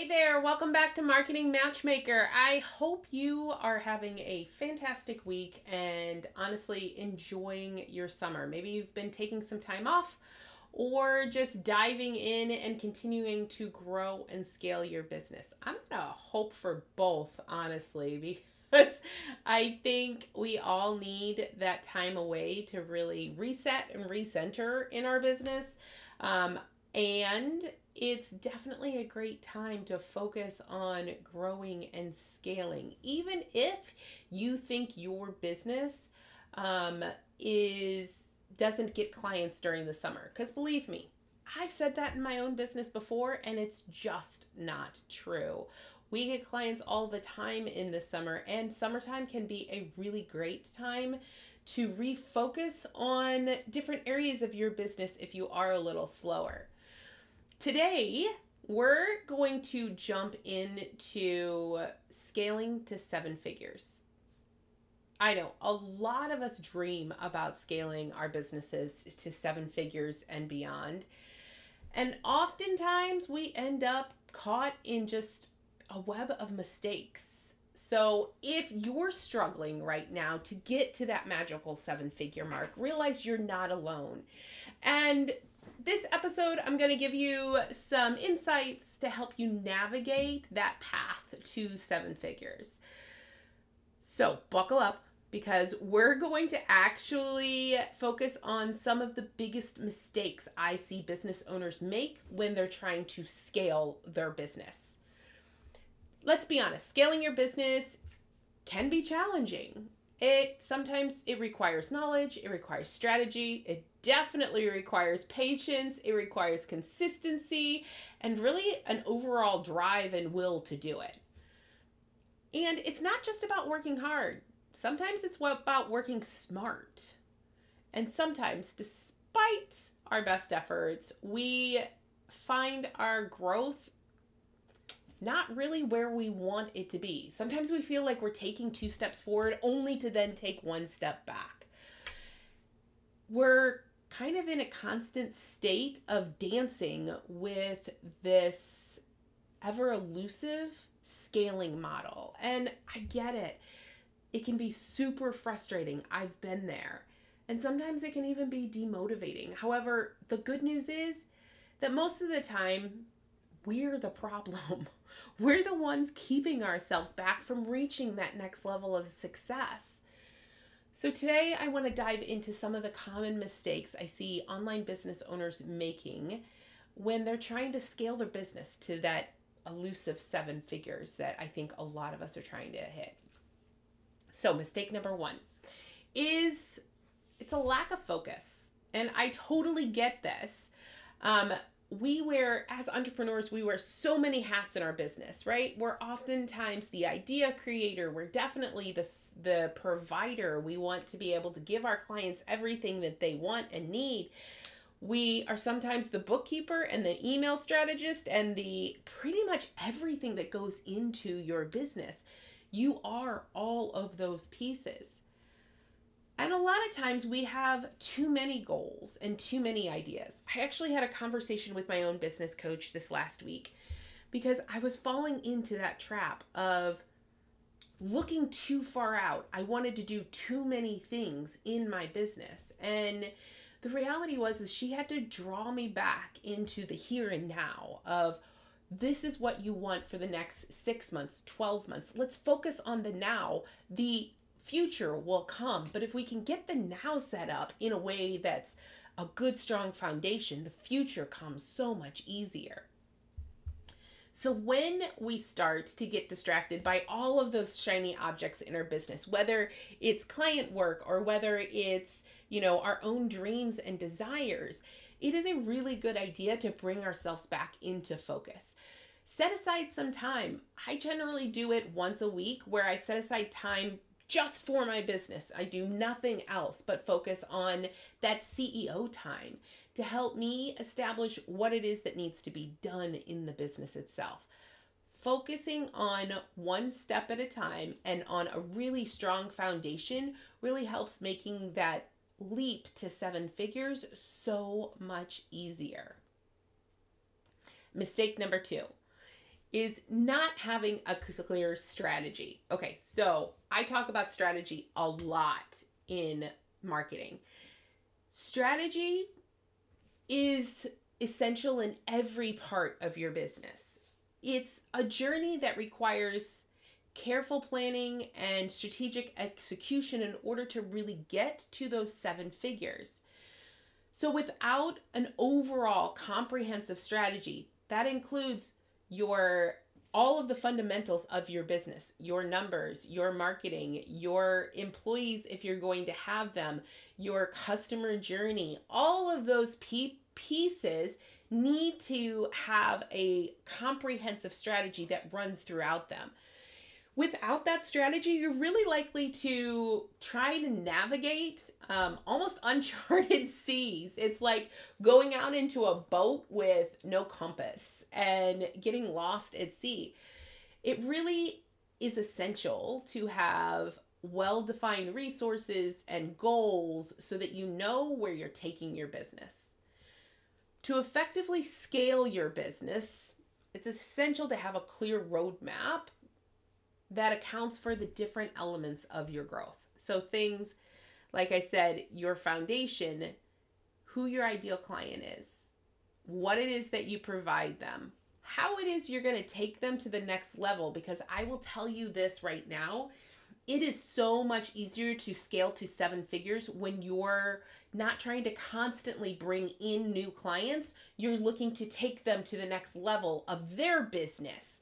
Hey there, welcome back to Marketing Matchmaker. I hope you are having a fantastic week and honestly enjoying your summer. Maybe you've been taking some time off or just diving in and continuing to grow and scale your business. I'm to hope for both, honestly, because I think we all need that time away to really reset and recenter in our business. Um, and it's definitely a great time to focus on growing and scaling, even if you think your business um, is doesn't get clients during the summer. Because believe me, I've said that in my own business before, and it's just not true. We get clients all the time in the summer, and summertime can be a really great time to refocus on different areas of your business if you are a little slower. Today, we're going to jump into scaling to seven figures. I know a lot of us dream about scaling our businesses to seven figures and beyond. And oftentimes we end up caught in just a web of mistakes. So, if you're struggling right now to get to that magical seven figure mark, realize you're not alone. And this episode, I'm going to give you some insights to help you navigate that path to seven figures. So, buckle up because we're going to actually focus on some of the biggest mistakes I see business owners make when they're trying to scale their business. Let's be honest, scaling your business can be challenging. It sometimes it requires knowledge, it requires strategy, it definitely requires patience, it requires consistency, and really an overall drive and will to do it. And it's not just about working hard. Sometimes it's about working smart. And sometimes, despite our best efforts, we find our growth not really where we want it to be. Sometimes we feel like we're taking two steps forward only to then take one step back. We're kind of in a constant state of dancing with this ever elusive scaling model. And I get it. It can be super frustrating. I've been there. And sometimes it can even be demotivating. However, the good news is that most of the time, we're the problem. We're the ones keeping ourselves back from reaching that next level of success. So, today I want to dive into some of the common mistakes I see online business owners making when they're trying to scale their business to that elusive seven figures that I think a lot of us are trying to hit. So, mistake number one is it's a lack of focus. And I totally get this. Um, we wear as entrepreneurs we wear so many hats in our business right? We're oftentimes the idea creator. We're definitely the the provider. We want to be able to give our clients everything that they want and need. We are sometimes the bookkeeper and the email strategist and the pretty much everything that goes into your business. You are all of those pieces and a lot of times we have too many goals and too many ideas. I actually had a conversation with my own business coach this last week because I was falling into that trap of looking too far out. I wanted to do too many things in my business. And the reality was is she had to draw me back into the here and now of this is what you want for the next 6 months, 12 months. Let's focus on the now. The future will come. But if we can get the now set up in a way that's a good, strong foundation, the future comes so much easier. So, when we start to get distracted by all of those shiny objects in our business, whether it's client work or whether it's, you know, our own dreams and desires, it is a really good idea to bring ourselves back into focus. Set aside some time. I generally do it once a week where I set aside time just for my business. I do nothing else but focus on that CEO time to help me establish what it is that needs to be done in the business itself. Focusing on one step at a time and on a really strong foundation really helps making that leap to seven figures so much easier. Mistake number two is not having a clear strategy. Okay, so I talk about strategy a lot in marketing. Strategy is essential in every part of your business. It's a journey that requires careful planning and strategic execution in order to really get to those seven figures. So, without an overall comprehensive strategy, that includes your all of the fundamentals of your business, your numbers, your marketing, your employees, if you're going to have them, your customer journey, all of those pe- pieces need to have a comprehensive strategy that runs throughout them without that strategy, you're really likely to try to navigate um, almost uncharted seas. It's like going out into a boat with no compass and getting lost at sea. It really is essential to have well defined resources and goals so that you know where you're taking your business. To effectively scale your business, it's essential to have a clear roadmap that accounts for the different elements of your growth. So, things like I said, your foundation, who your ideal client is, what it is that you provide them, how it is you're going to take them to the next level. Because I will tell you this right now it is so much easier to scale to seven figures when you're not trying to constantly bring in new clients. You're looking to take them to the next level of their business.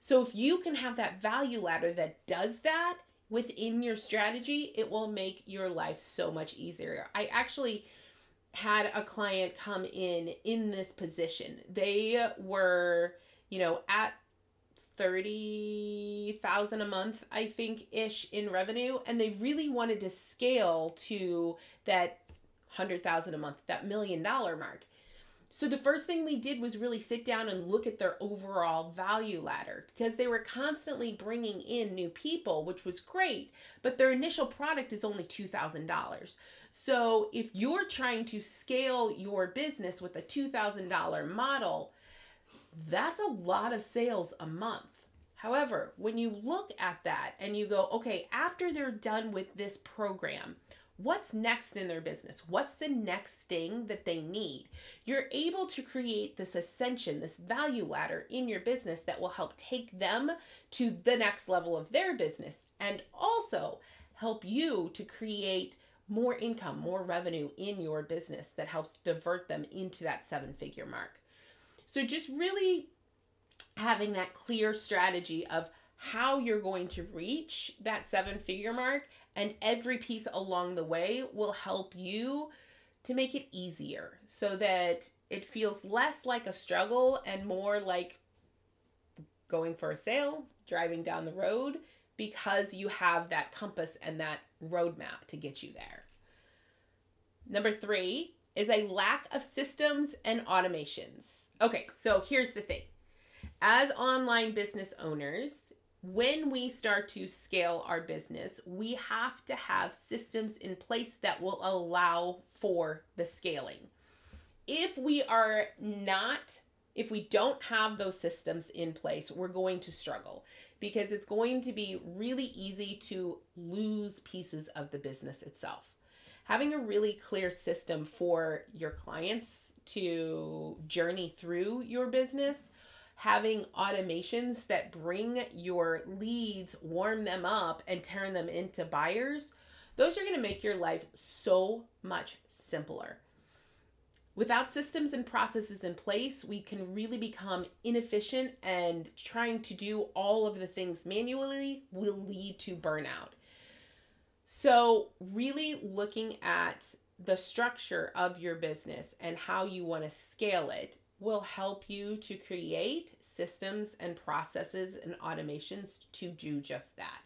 So if you can have that value ladder that does that within your strategy, it will make your life so much easier. I actually had a client come in in this position. They were, you know, at 30,000 a month, I think ish in revenue and they really wanted to scale to that 100,000 a month, that million dollar mark. So the first thing we did was really sit down and look at their overall value ladder because they were constantly bringing in new people, which was great, but their initial product is only $2,000. So if you're trying to scale your business with a $2,000 model, that's a lot of sales a month. However, when you look at that and you go, okay, after they're done with this program, what's next in their business? What's the next thing that they need? You're able to create this ascension this value ladder in your business that will help take them to the next level of their business and also help you to create more income more revenue in your business that helps divert them into that seven figure mark. So just really having that clear strategy of how you're going to reach that seven figure mark and every piece along the way will help you to make it easier so that it feels less like a struggle and more like going for a sail, driving down the road, because you have that compass and that roadmap to get you there. Number three is a lack of systems and automations. Okay, so here's the thing. As online business owners, when we start to scale our business, we have to have systems in place that will allow for the scaling. If we are not, if we don't have those systems in place, we're going to struggle because it's going to be really easy to lose pieces of the business itself. Having a really clear system for your clients to journey through your business having automations that bring your leads, warm them up, and turn them into buyers, those are going to make your life so much simpler. Without systems and processes in place, we can really become inefficient, and trying to do all of the things manually will lead to burnout. So, really looking at the structure of your business and how you want to scale it will help you to create systems and processes and automations to do just that.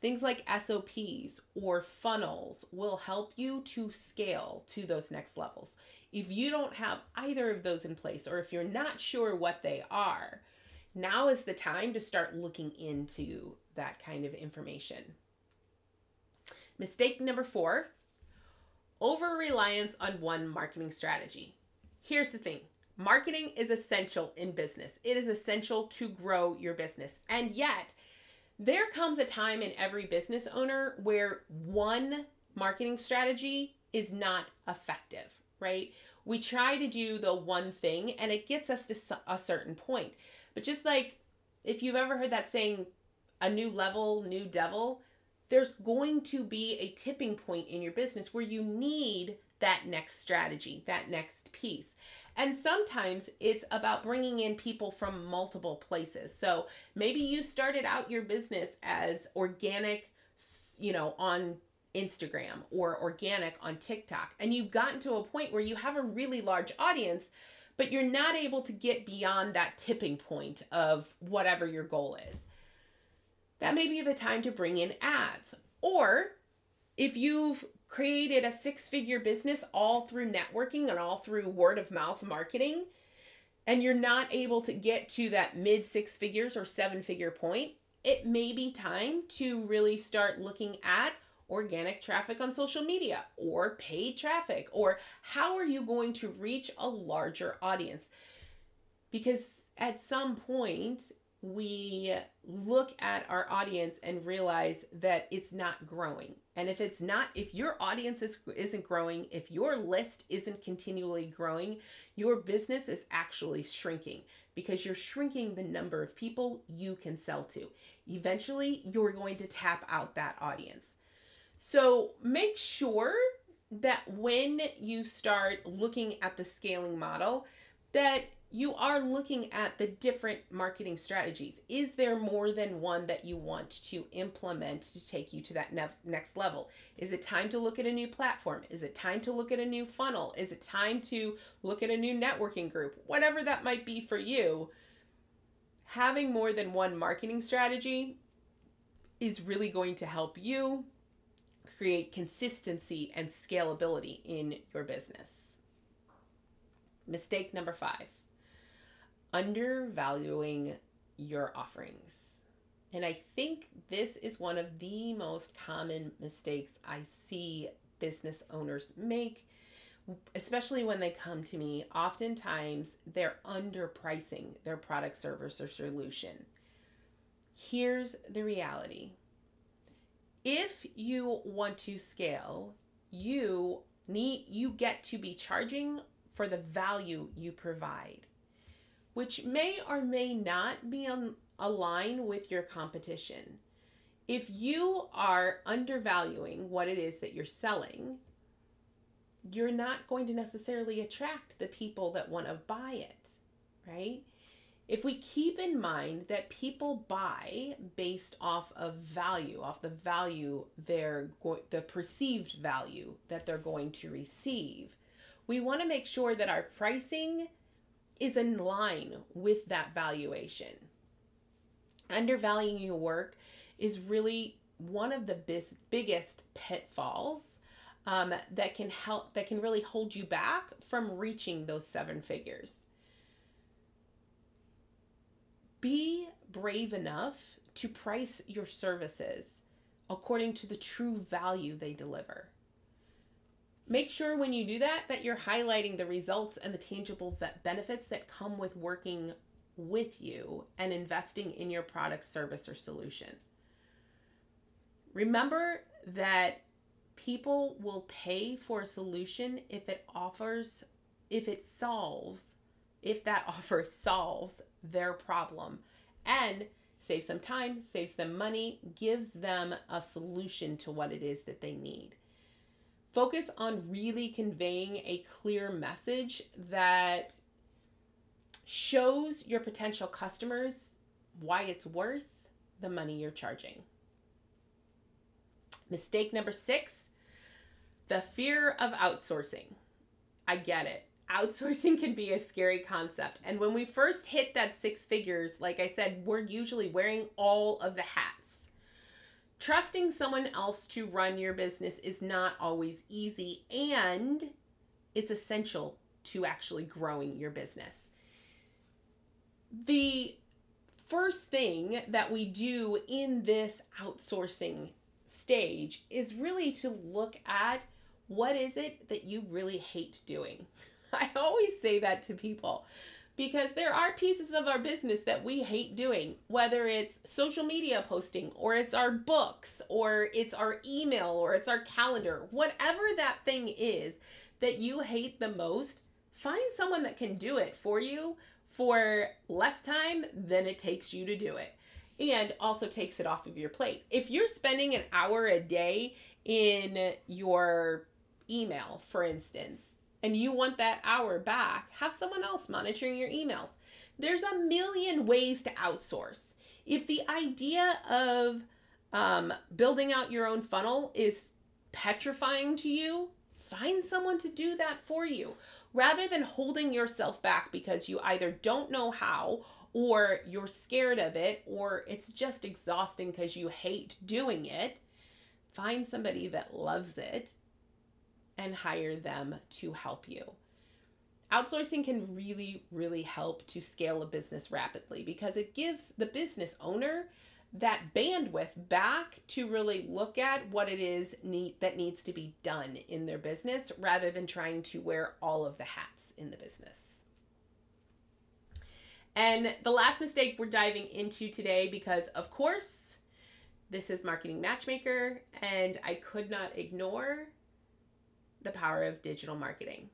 Things like SOPs or funnels will help you to scale to those next levels. If you don't have either of those in place, or if you're not sure what they are, now is the time to start looking into that kind of information. Mistake number four over reliance on one marketing strategy. Here's the thing Marketing is essential in business. It is essential to grow your business. And yet, there comes a time in every business owner where one marketing strategy is not effective, right? We try to do the one thing and it gets us to a certain point. But just like if you've ever heard that saying, a new level, new devil, there's going to be a tipping point in your business where you need that next strategy, that next piece. And sometimes it's about bringing in people from multiple places. So maybe you started out your business as organic, you know, on Instagram or organic on TikTok, and you've gotten to a point where you have a really large audience, but you're not able to get beyond that tipping point of whatever your goal is. That may be the time to bring in ads. Or if you've created a six figure business all through networking and all through word of mouth marketing, and you're not able to get to that mid six figures or seven figure point, it may be time to really start looking at organic traffic on social media or paid traffic or how are you going to reach a larger audience? Because at some point we look at our audience and realize that it's not growing. And if it's not, if your audience is, isn't growing, if your list isn't continually growing, your business is actually shrinking because you're shrinking the number of people you can sell to. Eventually, you're going to tap out that audience. So make sure that when you start looking at the scaling model, that you are looking at the different marketing strategies. Is there more than one that you want to implement to take you to that ne- next level? Is it time to look at a new platform? Is it time to look at a new funnel? Is it time to look at a new networking group? Whatever that might be for you, having more than one marketing strategy is really going to help you create consistency and scalability in your business. Mistake number five undervaluing your offerings. And I think this is one of the most common mistakes I see business owners make, especially when they come to me. Oftentimes, they're underpricing their product, service, or solution. Here's the reality if you want to scale, you need you get to be charging for the value you provide which may or may not be on align with your competition. If you are undervaluing what it is that you're selling, you're not going to necessarily attract the people that want to buy it, right? If we keep in mind that people buy based off of value, off the value they're go- the perceived value that they're going to receive, we want to make sure that our pricing is in line with that valuation. Undervaluing your work is really one of the bis- biggest pitfalls um, that can help that can really hold you back from reaching those seven figures. Be brave enough to price your services according to the true value they deliver. Make sure when you do that that you're highlighting the results and the tangible benefits that come with working with you and investing in your product, service, or solution. Remember that people will pay for a solution if it offers, if it solves, if that offer solves their problem and saves them time, saves them money, gives them a solution to what it is that they need. Focus on really conveying a clear message that shows your potential customers why it's worth the money you're charging. Mistake number six the fear of outsourcing. I get it. Outsourcing can be a scary concept. And when we first hit that six figures, like I said, we're usually wearing all of the hats. Trusting someone else to run your business is not always easy, and it's essential to actually growing your business. The first thing that we do in this outsourcing stage is really to look at what is it that you really hate doing. I always say that to people because there are pieces of our business that we hate doing, whether it's social media posting or it's our books or it's our email or it's our calendar, whatever that thing is that you hate the most, find someone that can do it for you for less time than it takes you to do it. And also takes it off of your plate. If you're spending an hour a day in your email, for instance, and you want that hour back, have someone else monitoring your emails. There's a million ways to outsource. If the idea of um, building out your own funnel is petrifying to you, find someone to do that for you rather than holding yourself back because you either don't know how or you're scared of it or it's just exhausting because you hate doing it. Find somebody that loves it and hire them to help you. Outsourcing can really, really help to scale a business rapidly because it gives the business owner that bandwidth back to really look at what it is need, that needs to be done in their business rather than trying to wear all of the hats in the business. And the last mistake we're diving into today, because of course, this is Marketing Matchmaker, and I could not ignore the power of digital marketing.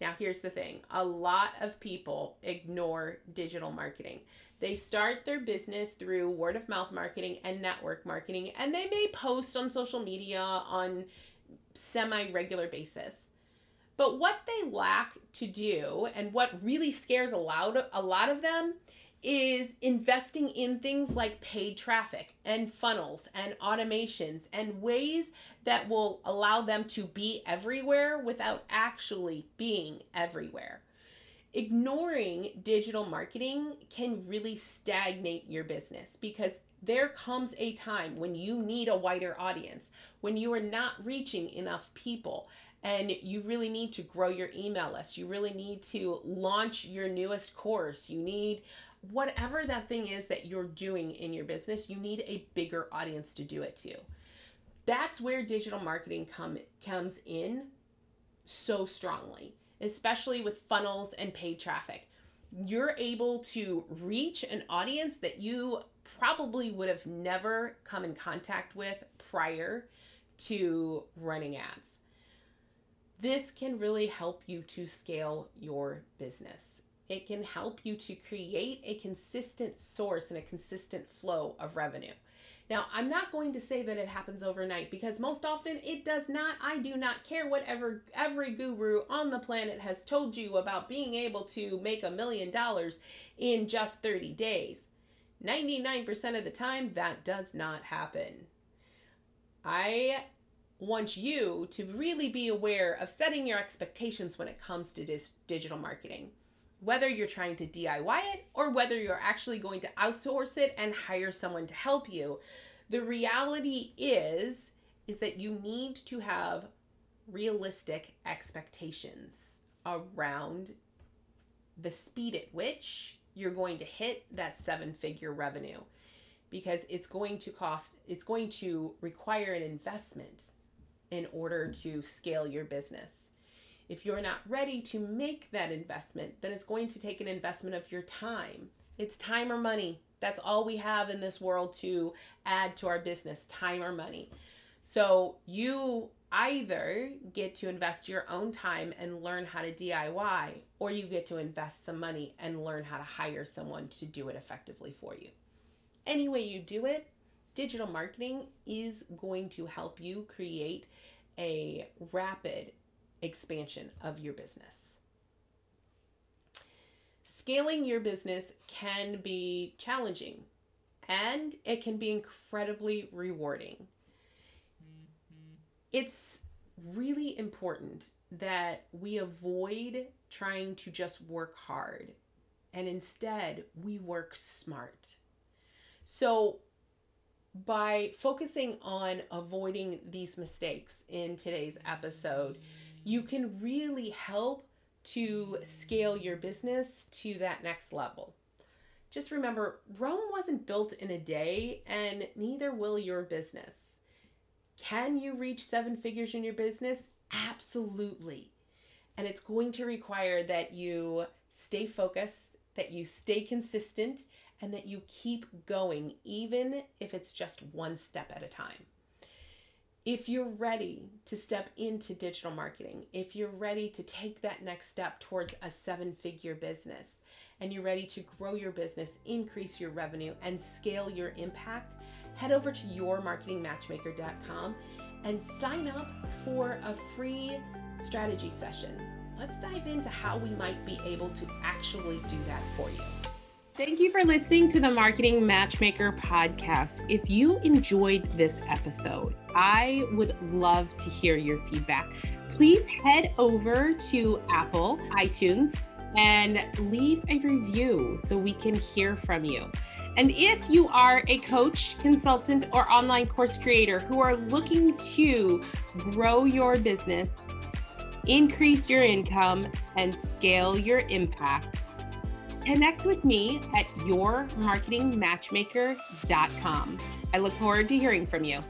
Now, here's the thing a lot of people ignore digital marketing. They start their business through word of mouth marketing and network marketing, and they may post on social media on semi regular basis. But what they lack to do, and what really scares a lot, a lot of them, is investing in things like paid traffic and funnels and automations and ways that will allow them to be everywhere without actually being everywhere. Ignoring digital marketing can really stagnate your business because there comes a time when you need a wider audience, when you are not reaching enough people, and you really need to grow your email list. You really need to launch your newest course. You need whatever that thing is that you're doing in your business, you need a bigger audience to do it to. That's where digital marketing come comes in so strongly, especially with funnels and paid traffic. You're able to reach an audience that you probably would have never come in contact with prior to running ads. This can really help you to scale your business. It can help you to create a consistent source and a consistent flow of revenue. Now, I'm not going to say that it happens overnight because most often it does not. I do not care whatever every guru on the planet has told you about being able to make a million dollars in just 30 days. 99% of the time, that does not happen. I want you to really be aware of setting your expectations when it comes to this digital marketing whether you're trying to DIY it or whether you're actually going to outsource it and hire someone to help you, the reality is is that you need to have realistic expectations around the speed at which you're going to hit that seven figure revenue because it's going to cost it's going to require an investment in order to scale your business if you're not ready to make that investment, then it's going to take an investment of your time. It's time or money. That's all we have in this world to add to our business time or money. So you either get to invest your own time and learn how to DIY, or you get to invest some money and learn how to hire someone to do it effectively for you. Any way you do it, digital marketing is going to help you create a rapid expansion of your business. Scaling your business can be challenging and it can be incredibly rewarding. It's really important that we avoid trying to just work hard and instead we work smart. So, by focusing on avoiding these mistakes in today's episode, you can really help to scale your business to that next level. Just remember, Rome wasn't built in a day, and neither will your business. Can you reach seven figures in your business? Absolutely. And it's going to require that you stay focused, that you stay consistent, and that you keep going, even if it's just one step at a time. If you're ready to step into digital marketing, if you're ready to take that next step towards a seven figure business, and you're ready to grow your business, increase your revenue, and scale your impact, head over to yourmarketingmatchmaker.com and sign up for a free strategy session. Let's dive into how we might be able to actually do that for you. Thank you for listening to the Marketing Matchmaker podcast. If you enjoyed this episode, I would love to hear your feedback. Please head over to Apple, iTunes, and leave a review so we can hear from you. And if you are a coach, consultant, or online course creator who are looking to grow your business, increase your income, and scale your impact, connect with me at yourmarketingmatchmaker.com. I look forward to hearing from you.